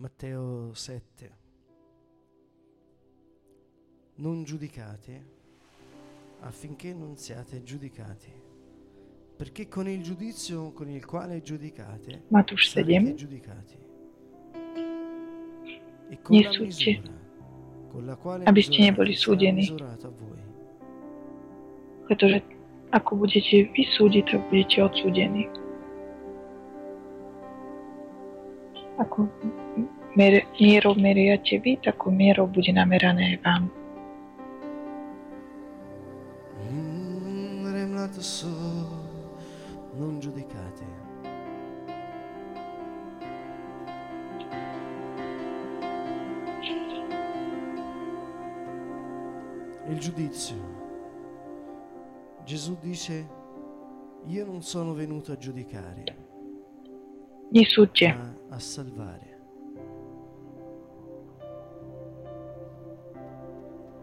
Matteo 7. Non giudicate affinché non siate giudicati, perché con il giudizio con il quale giudicate sarete 7. giudicati. E con la misura con la quale aby ste misurate neboli sarà súdení. misurato a voi. Pretože ako budete vy súdiť, tak budete odsúdení. Ako mer- mierou meriate vy, takou mierou bude namerané aj vám. Mm, non giudicate. Il giudizio. Gesù dice, io non sono venuto a giudicare, Nesúďte, ma a salvare.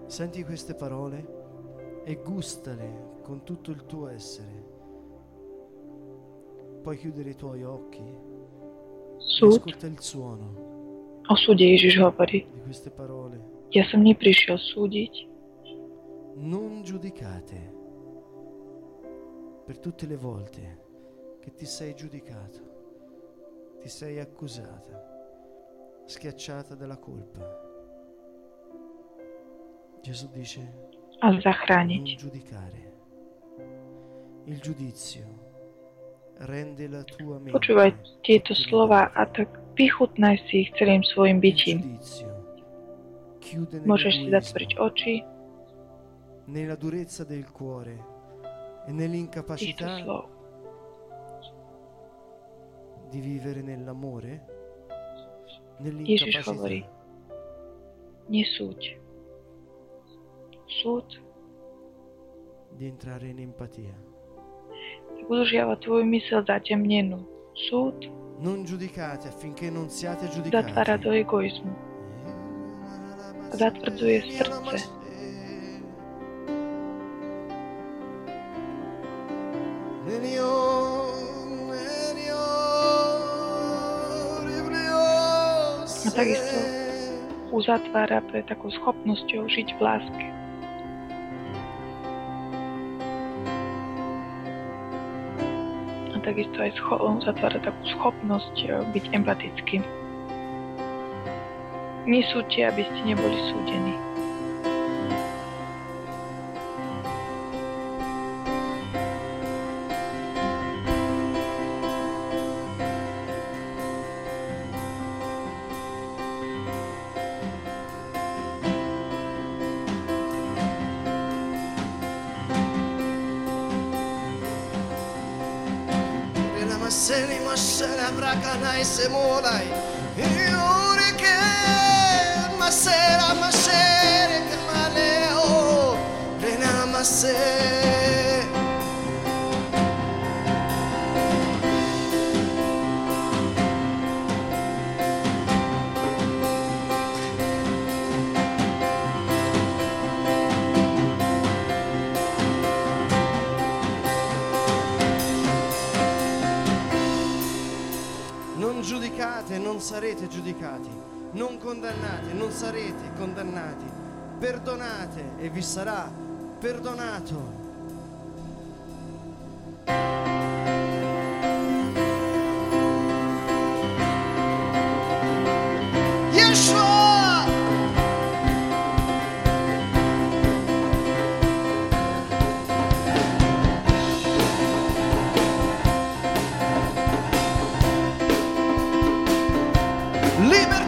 Senti queste parole e gustale con tutto il tuo essere. Puoi chiudere i tuoi occhi súd ascolta il suono Ježiš hovorí. di queste parole. Ja som neprišiel súdiť, Non giudicate per tutte le volte che ti sei giudicato, ti sei accusata, schiacciata dalla colpa. Gesù dice zachrániť. giudicare. Il giudizio rende la tua mente. Počúvaj tieto slova a tak vychutnaj si ich celým svojim Il bytím. giudizio chiude Môžeš si zatvoriť oči, nella durezza del cuore e nell'incapacità. Di vivere nell'amore, Ježiš hovorí, nell'incapacità nesúď. Súd di entrare in empatia. Non giudicate affinché non siate giudicati. egoizmu. Zatvrdzuje srdce. A takisto uzatvára pre takou schopnosťou žiť v láske. A takisto aj scho- uzatvára takú schopnosť e, byť empatický. Nesúďte, aby ste neboli súdení. seni masele brakanai semolai iurike masera masere kamaleo rena masere giudicate, non sarete giudicati. Non condannate, non sarete condannati. Perdonate e vi sarà perdonato. Libertad.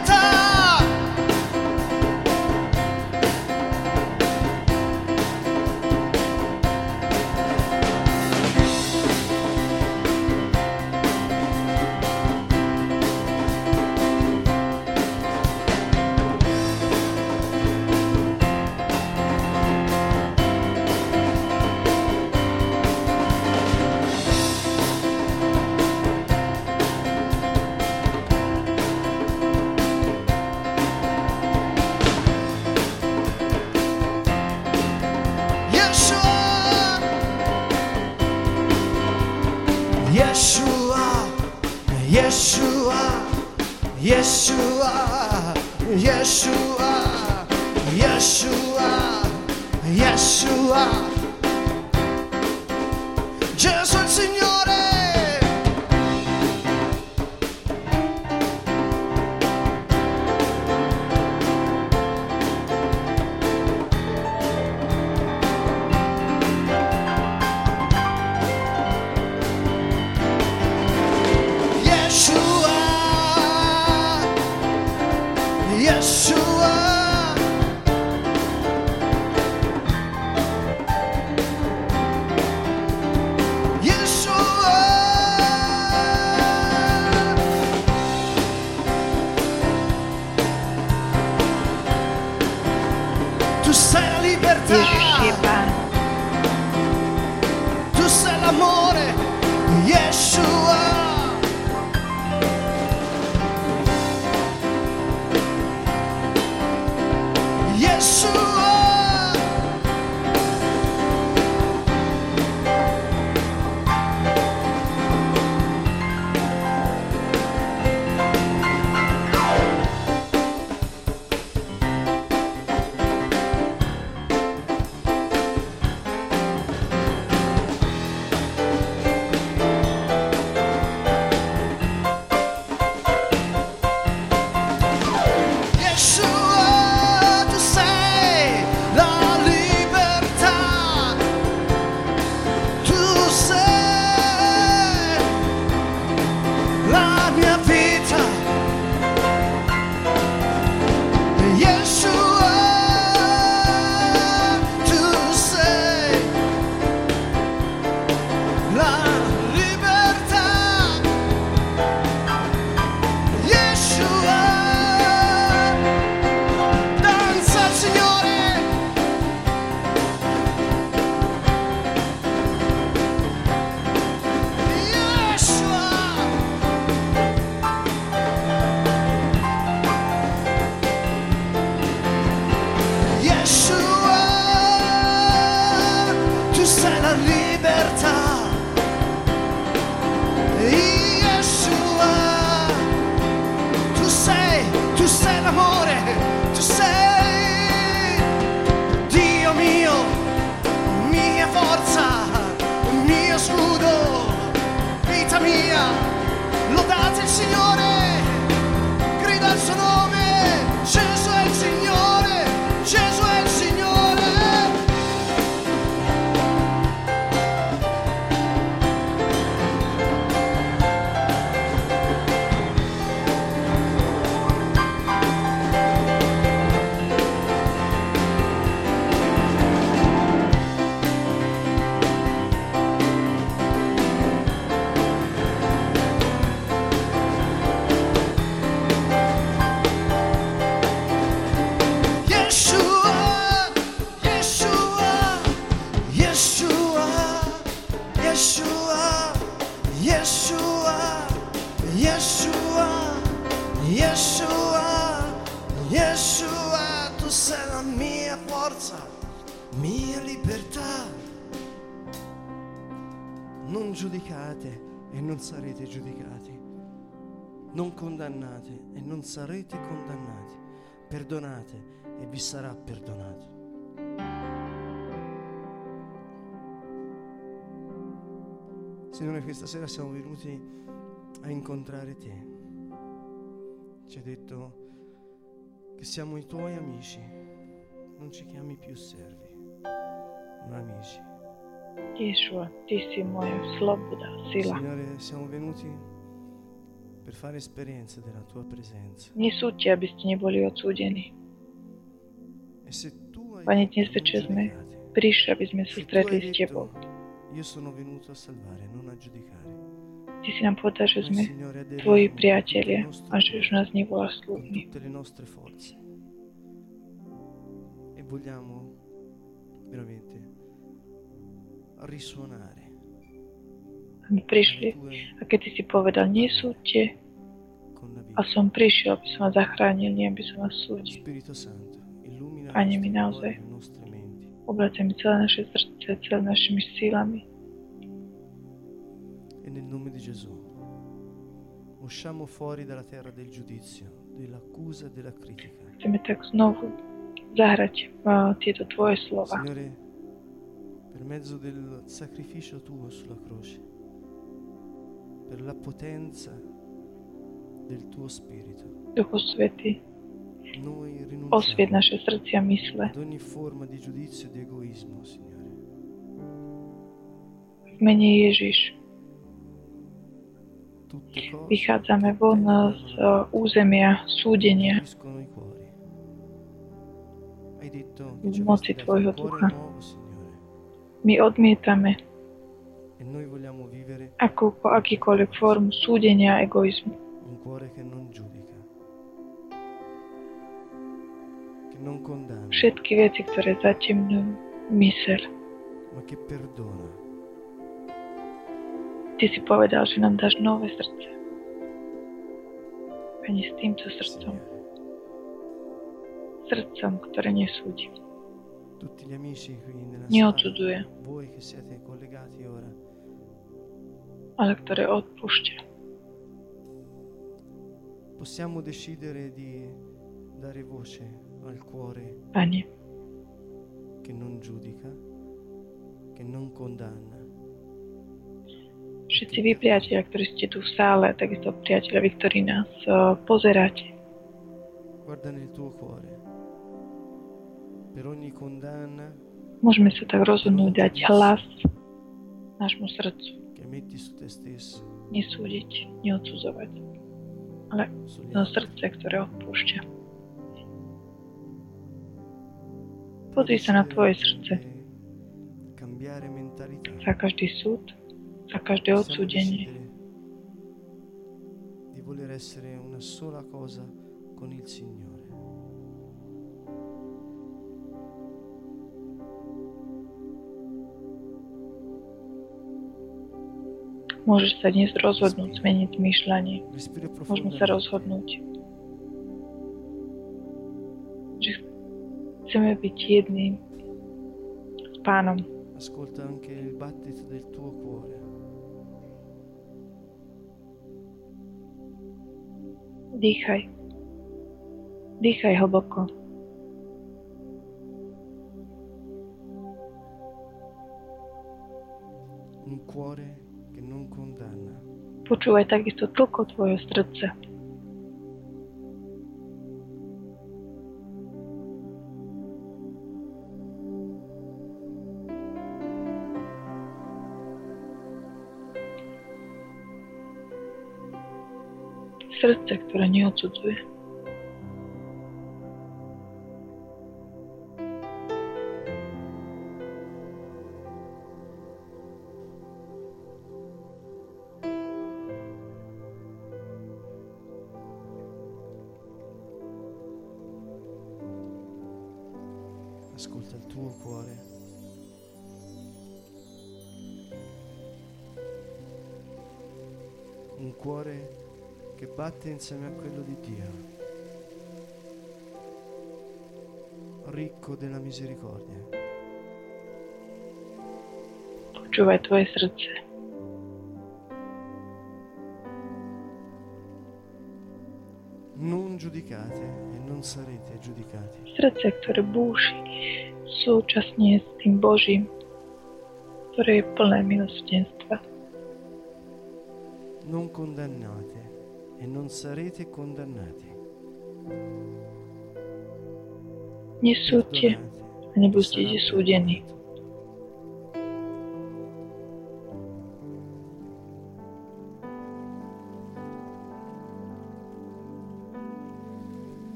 Sei la libertà. Yeshua, tu sei, tu sei l'amore, tu sei Dio mio, mia forza, mio scudo, vita mia, lodate il Signore, Yeshua, Yeshua, Yeshua, Yeshua, tu sei la mia forza, mia libertà. Non giudicate e non sarete giudicati. Non condannate e non sarete condannati. Perdonate e vi sarà perdonato. Signore, questa sera siamo venuti a incontrare te. Ci hai detto che siamo i tuoi amici, non ci chiami più servi, ma amici. Signore, siamo venuti per fare esperienza della tua presenza. Nisu ti, aby ste neboli odsúdení. E se tu hai Pane, detto, dnes Io sono venuto a salvare, non a giudicare. Ty si nám povedal, že sme tvoji priatelia a že už nás nevolá slúbmi. E vogliamo veramente risuonare. My prišli a keď ty si povedal, nesúďte a som prišiel, aby som vás zachránil, nie aby som vás súdil. Pane, mi naozaj Obracaj mi celé naše srdce, celé našimi sílami. E nel nome di Gesù usciamo fuori dalla terra del giudizio, dell'accusa e della critica. Chceme tak znovu zahrať uh, tieto Tvoje slova. Signore, per mezzo del sacrificio tuo sulla croce, per la potenza del tuo spirito, Duchu Svetý, osvieť naše srdcia mysle. V mene Ježiš vychádzame von z e, územia súdenia v moci Tvojho ducha. My odmietame akú, po akýkoľvek formu súdenia a egoizmu. Všetky veci, ktoré zatemňujú myseľ. ma che perdona. Ty si povedal, že nám dáš nové srdce. Pani s týmto srdcom. Srdcom, ktoré nesúdi. Tutti gli amici qui nella Neodsudzuje, sala, voi che siete collegati ora, ale ktoré odpúšťa. possiamo decidere di dare voce al cuore Pane, che non giudica, che non condanna, všetci vy priatelia, ktorí ste tu v sále, takisto priatelia, vy, ktorí nás pozeráte, guarda nel tuo cuore. Per ogni condanna môžeme sa tak rozhodnúť dať hlas nášmu srdcu. Nesúdiť, neodsudzovať, ale na srdce, ktoré odpúšťa. Pozri sa na tvoje srdce. Za každý súd, za každé odsúdenie. di voler essere una sola cosa con il Signore. Môžeš sa dnes rozhodnúť zmeniť zmýšľanie. Môžeme sa rozhodnúť, chceme byť jedným s Pánom. Ascolta anche il battito del tuo cuore. Dýchaj. Dýchaj hlboko. Un cuore che non condanna. Počúvaj takisto tlko tvojho srdca. serce, które nie ocudzuje. Batte insieme a quello di Dio. Ricco della misericordia. Počúvaj tvoje srdce. Non giudicate e non sarete giudicati. Srdce, ktoré búši súčasne s tým Božím, ktoré je plné milosrdenstva. Non condannate e non sarete condannati. Nesúďte a nebudete súdení.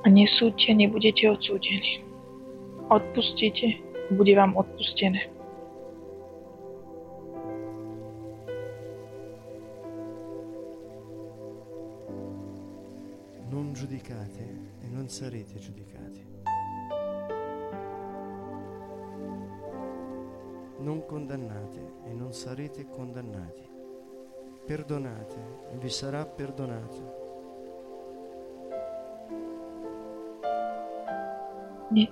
A nesúďte, nebudete odsúdení. Odpustite, bude vám odpustené. Sarete condannati. Perdonate e vi sarà perdonato. Ne,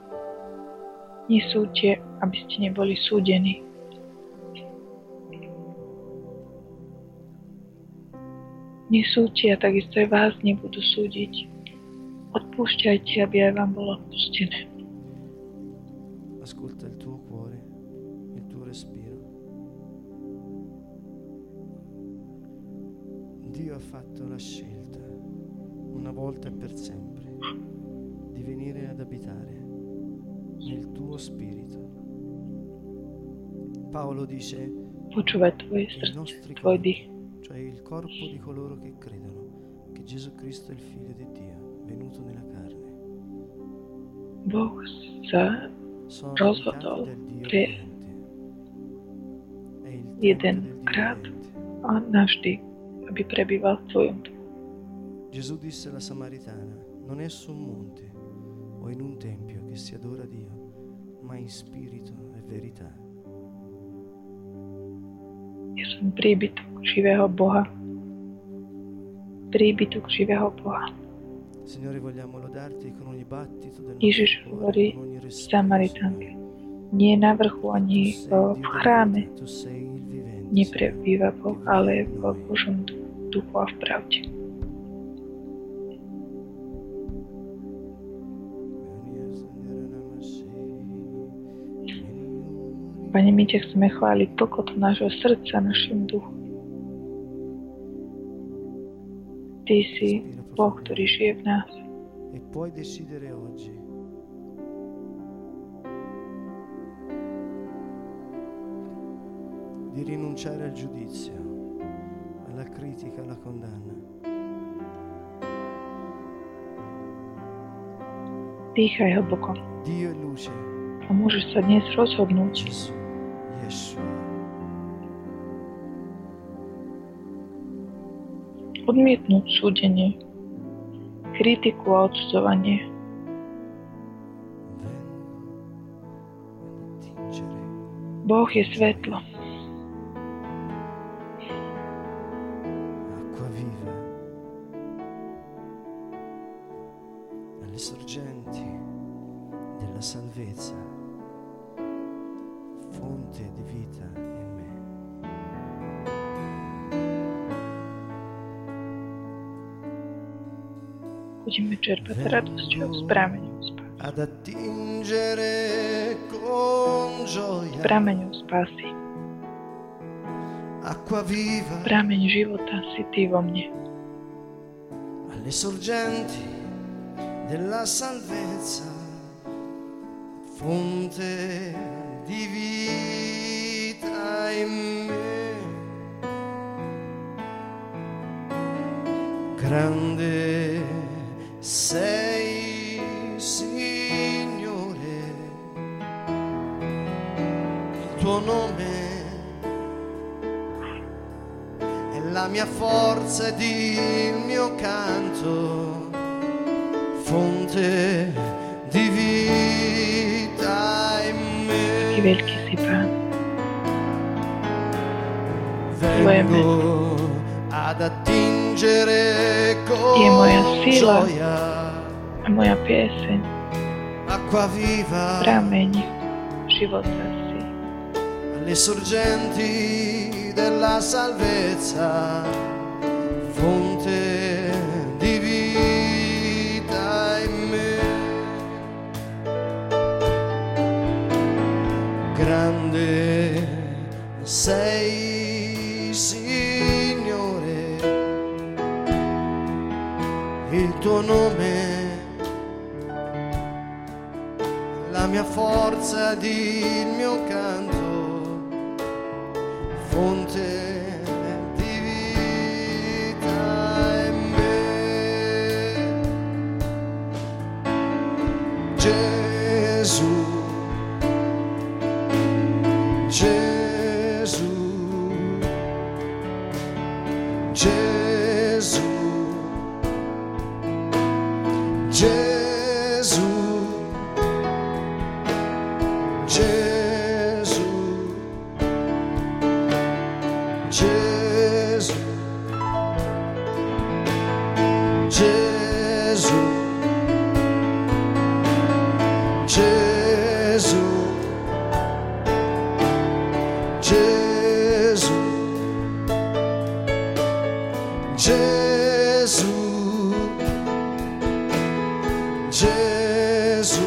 nesúďte, aby ste neboli súdení. nesúci a takisto aj vás nebudú súdiť. Odpúšťajte, aby aj vám bolo odpustené. Počúvať tvoje i srdce, nostri tvoj dých. cioè il corpo di coloro che credono che Gesù Cristo è il figlio di Dio, venuto nella carne. Boh sa Rozhodol pre- jeden krát a navždy, aby prebýval v tvojom. Gesù disse alla Samaritana, non è su un monte o in un tempio che si adora Dio, ma in spirito e verità. príbytok živého Boha. Príbytok živého Boha. Ježiš hovorí Samaritánke, nie na vrchu ani v chráme neprebýva Boh, ale v Božom duchu a v pravde. Pane, my ťa chceme chváliť pokot nášho srdca, našim duchu. Ty si Boh, ktorý žije v nás. E puoi decidere oggi di rinunciare al giudizio, alla critica, alla condanna. Dýchaj hlboko Dio è luce, a môžeš sa dnes rozhodnúť Yeshua. odmietnúť súdenie, kritiku a odsudzovanie. Boh je svetlo. Budeme čerpať radosťou z prameňov spásy. ad attingere con gioia Prameňov spásy. acqua viva Prameň života si ty vo mne. alle sorgenti della salvezza, fonte di vita in me. Grande sei, Signore, il tuo nome è la mia forza ed il mio canto, fonte di vita in me. Vengo attingere con È moja sila. gioia A moja viva prameň života si. alle sorgenti della salvezza, fonte di vita in me. Grande sei, il tuo nome, la mia forza ed il mio canto fonte Gesù,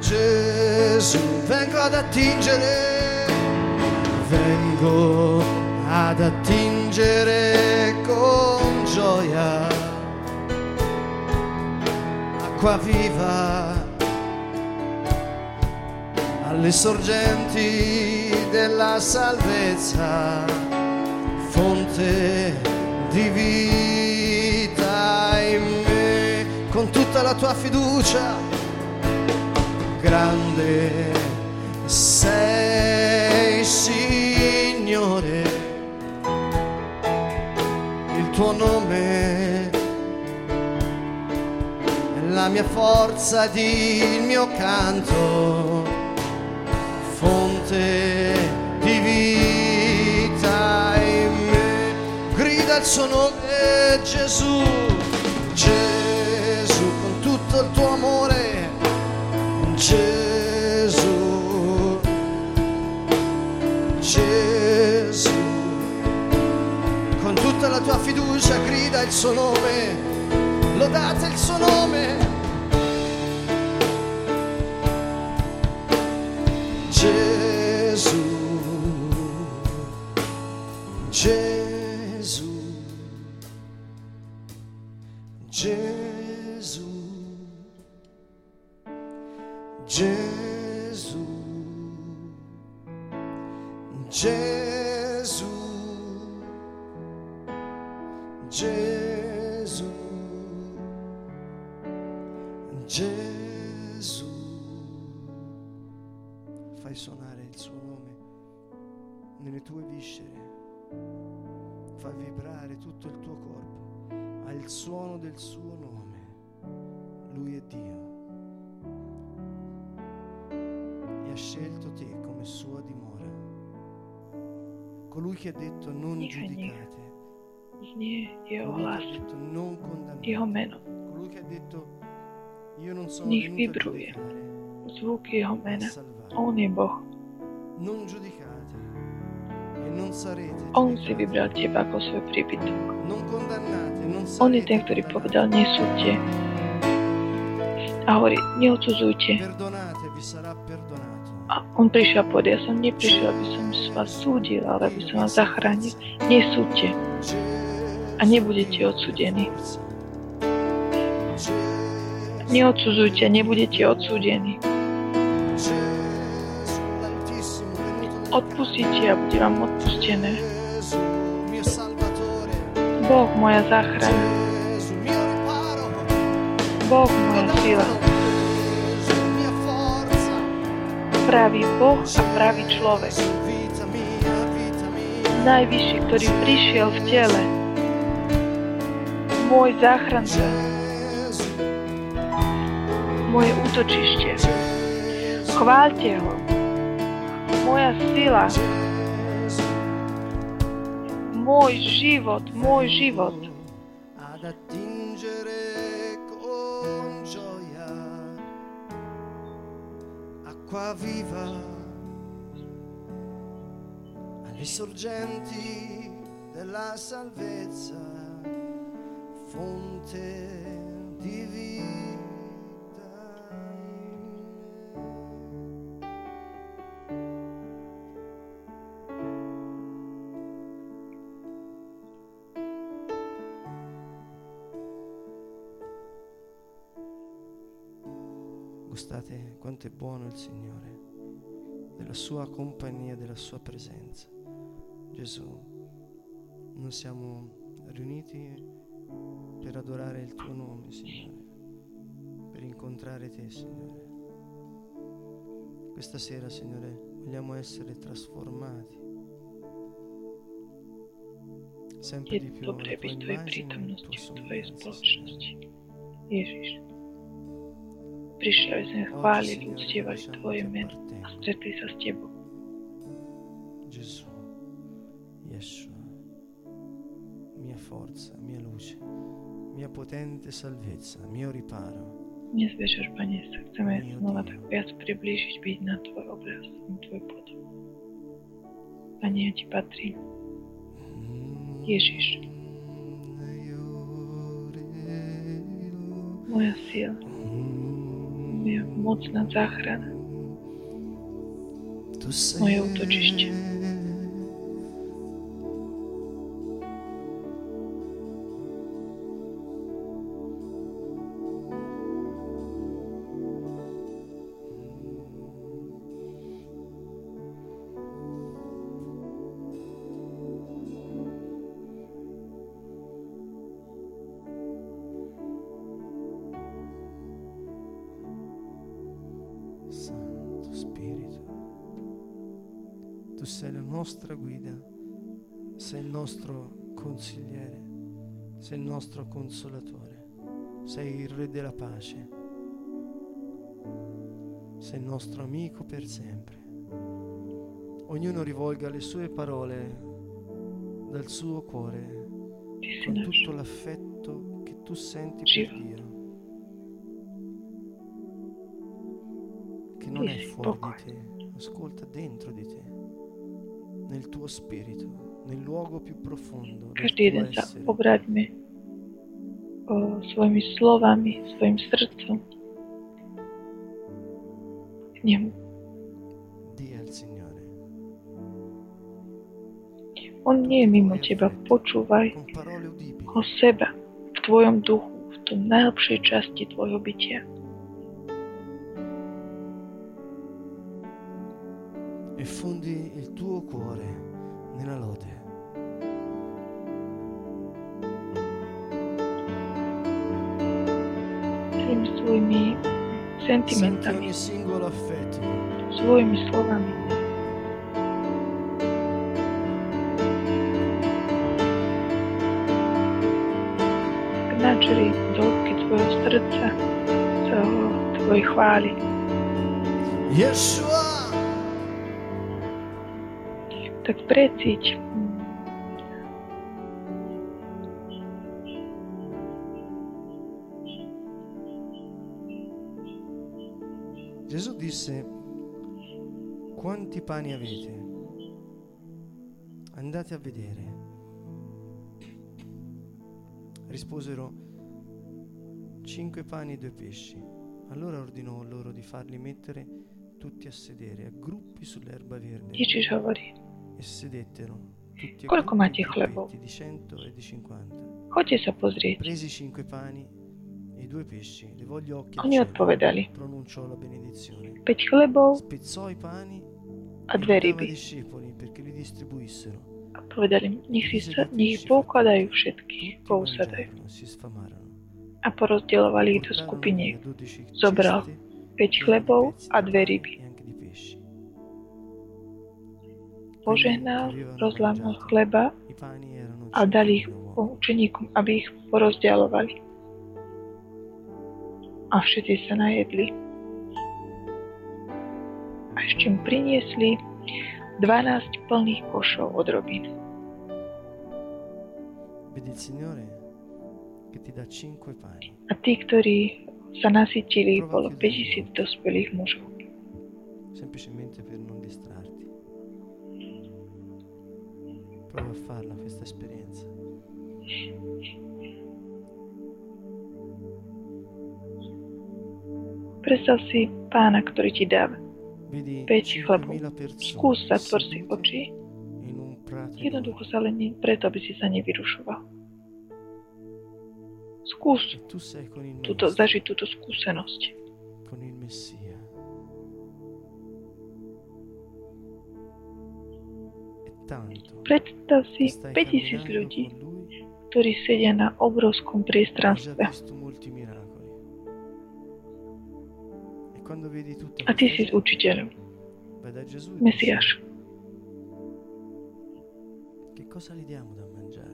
Gesù, vengo ad attingere, vengo ad attingere con gioia, acqua viva alle sorgenti della salvezza, fonte di vita. in me, con tutta la tua fiducia, grande sei Signore, il tuo nome è la mia forza ed il mio canto. Fonte di vita in me. Grida il suo nome Gesù, Gesù il suo nome, lodate il suo nome. Ha scelto te come sua dimora. Colui che ha detto non giudicate, colui che ha detto non condannate, meno, colui che ha detto io non sono Nech venuto a giudicare, a mena. salvare. On je Boh. Non giudicate e non sarete On si vybral teba ako svoj príbytok. Non condannate, non On je ten, ktorý povedal, nesúďte. A hovorí, neodsudzujte. Perdonate, vi sarà perdonato. A on prišiel a povedal, ja som neprišiel, aby som vás súdil, ale aby som vás zachránil. Nesúďte a nebudete odsúdení. Neodsudzujte nebudete odsúdení. Odpustite a bude vám odpustené. Boh moja záchrana, Boh moja sila, pravý Boh a pravý človek. Najvyšší, ktorý prišiel v tele. Môj záchranca, moje útočište. Chváľte ho. Moja sila, môj život, môj život. Acqua viva alle sorgenti della salvezza fonte di vita Gustate quanto è buono il Signore, della sua compagnia, della sua presenza. Gesù, noi siamo riuniti per adorare il tuo nome, Signore, per incontrare te, Signore. Questa sera, Signore, vogliamo essere trasformati sempre di più alla tua immagine e v Tvojej somiglianza, spoločnosti. пришелся хвалит усевать Твое имен, а сцепи со стебом. mia forza, mia luce, mia potente salvezza, mio riparo. Не спешишь понять сердце мое, снова так пять приближить бить на твой образ, на твой путь. Понять типа три. Ежишь. Моя сила. mnie mocna zachrana, moje utoczyście. Sei la nostra guida, sei il nostro consigliere, sei il nostro consolatore, sei il Re della pace, sei il nostro amico per sempre. Ognuno rivolga le sue parole dal suo cuore con tutto l'affetto che tu senti per. Dio, che non è fuori di te, ascolta dentro di te, nel tuo spirito, nel luogo più profondo Každý jeden sa obráťme o, svojimi slovami, svojim srdcom k nemu. Dì al Signore, On nie je mimo teba. Počúvaj ho seba v tvojom duchu, v tom najlepšej časti tvojho bytia. e fondi cuore nella lode. Senti sentimentami, ogni singolo affetto, svojimi slovami. Načri do hĺbky tvojho srdca, do tvojej chvály. Yeshua! Tak precíť mm, Gesù disse, quanti pani avete? Andate a vedere. Risposero, cinque pani e due pesci. Allora ordinò loro di farli mettere tutti a sedere, a gruppi sull'erba verde. Ježiš hovorí, Koľko máte chlebov? Choďte sa pozrieť. Oni odpovedali. 5 chlebov a dve ryby. A povedali, nech, si sa, nech poukladajú všetky, pousadajú. A porozdeľovali ich do skupiniek. Zobral 5 chlebov a dve ryby. Požehnal, rozlámal chleba a dali ich 5.000 uomini. učeníkom, aby ich porozdeľovali. A všetci sa najedli. A ešte mu priniesli 12 plných košov od robín. A tí, ktorí sa nasytili, bolo 5000 dospelých mužov. semplicemente per non distrarti. Prova a farla questa esperienza. Predstav si pána, ktorý ti dáva Vedi 5 chlebov. 5.000 persone Skús zatvor si oči, jednoducho sa len preto, aby si sa nevyrušoval. Skús E túto, zažiť túto skúsenosť. Predstav si 5000 ľudí, ktorí sedia na obrovskom priestranstve. A ty si učiteľom, Mesiáš. Che cosa gli diamo da mangiare?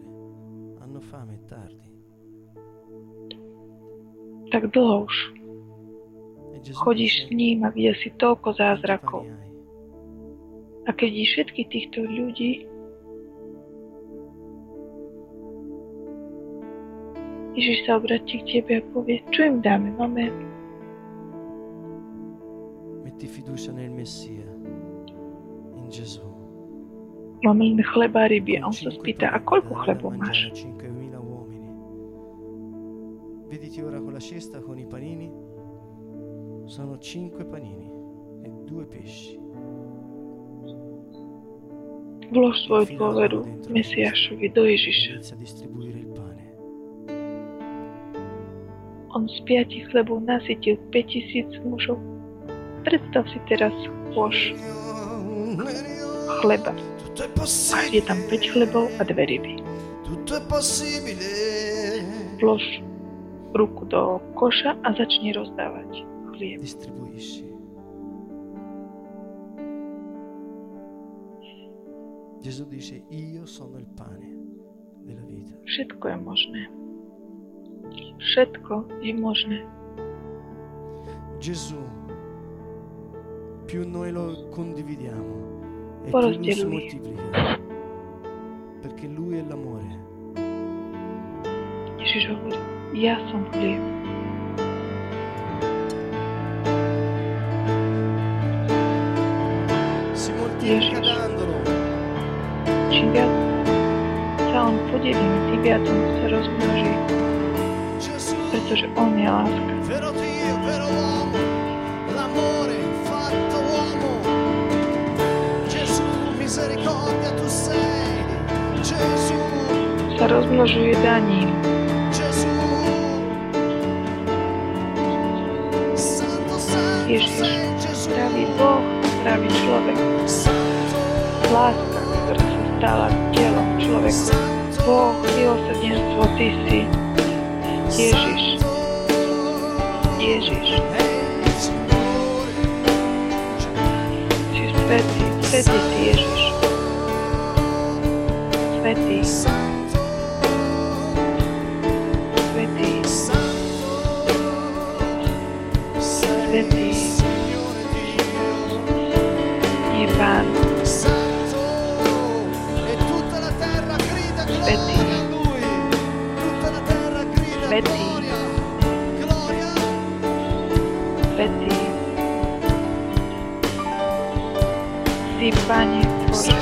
Hanno fame e tardi. Tak dlho už. Chodíš s ním a videl si toľko zázrakov. Pani hai?" A keď vidíš všetkých týchto ľudí, Ježiš sa obratí k tebe a povie, čo im dáme? Máme, Metti fiducia nel Messia, in Gesù. Máme chleba a ryby. A on sa spýta, a koľko chlebov máš? Vediti ora con la cesta con i panini, sono cinque panini e due pesci. Vlož svoju dôveru Mesiašovi do Ježiša. On z piatich chlebov nasytil 5000 mužov. Predstav si teraz kôš chleba. A je tam 5 chlebov a dve ryby. Vlož ruku do koša a začni rozdávať chlieb. Gesù dice, io sono il pane della vita. Všetko je možné. Všetko je možné. Gesù, più noi lo condividiamo e più Porosти lui si moltiplica. Perché lui è l'amore. Ježiš hovorí, ja som chlieb. odevím ty viacom sa rozmnoží, pretože On je láska. Sa rozmnožuje daním, Ježiš, pravý Boh, pravý človek. Láska, ktorá sa stala telom človeka. Boh, milosrdenstvo, Ty si. Ježiš, Ježiš, si svetý, svetý si Ježiš. Svetý, svetý Si, Pane Bože,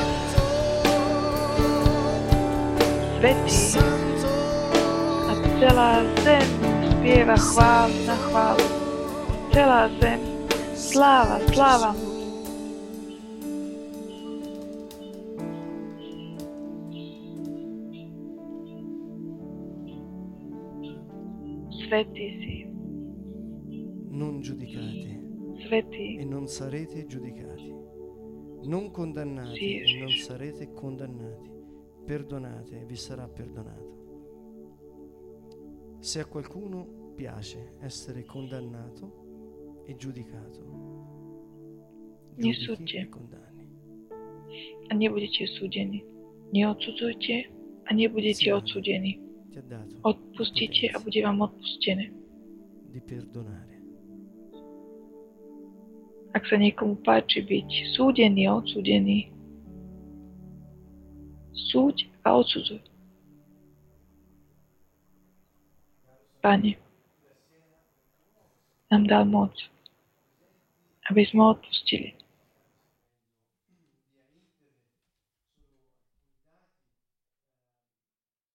Svetý. A celá zem spieva chválu na chválu. Celá zem. Sláva, sláva mu. Svetý si, Non giudicate svetý, e non sarete giudicati. Non condannati Sì, e non sarete condannati. Perdonate e vi sarà perdonato. Se a qualcuno piace essere condannato e giudicato, Nie giudichi e condanni. a vám odpustené. di perdonare. Ak sa niekomu páči byť súdený a odsúdený, súď a odsudzuj. Pane, nám dal moc, aby sme odpustili.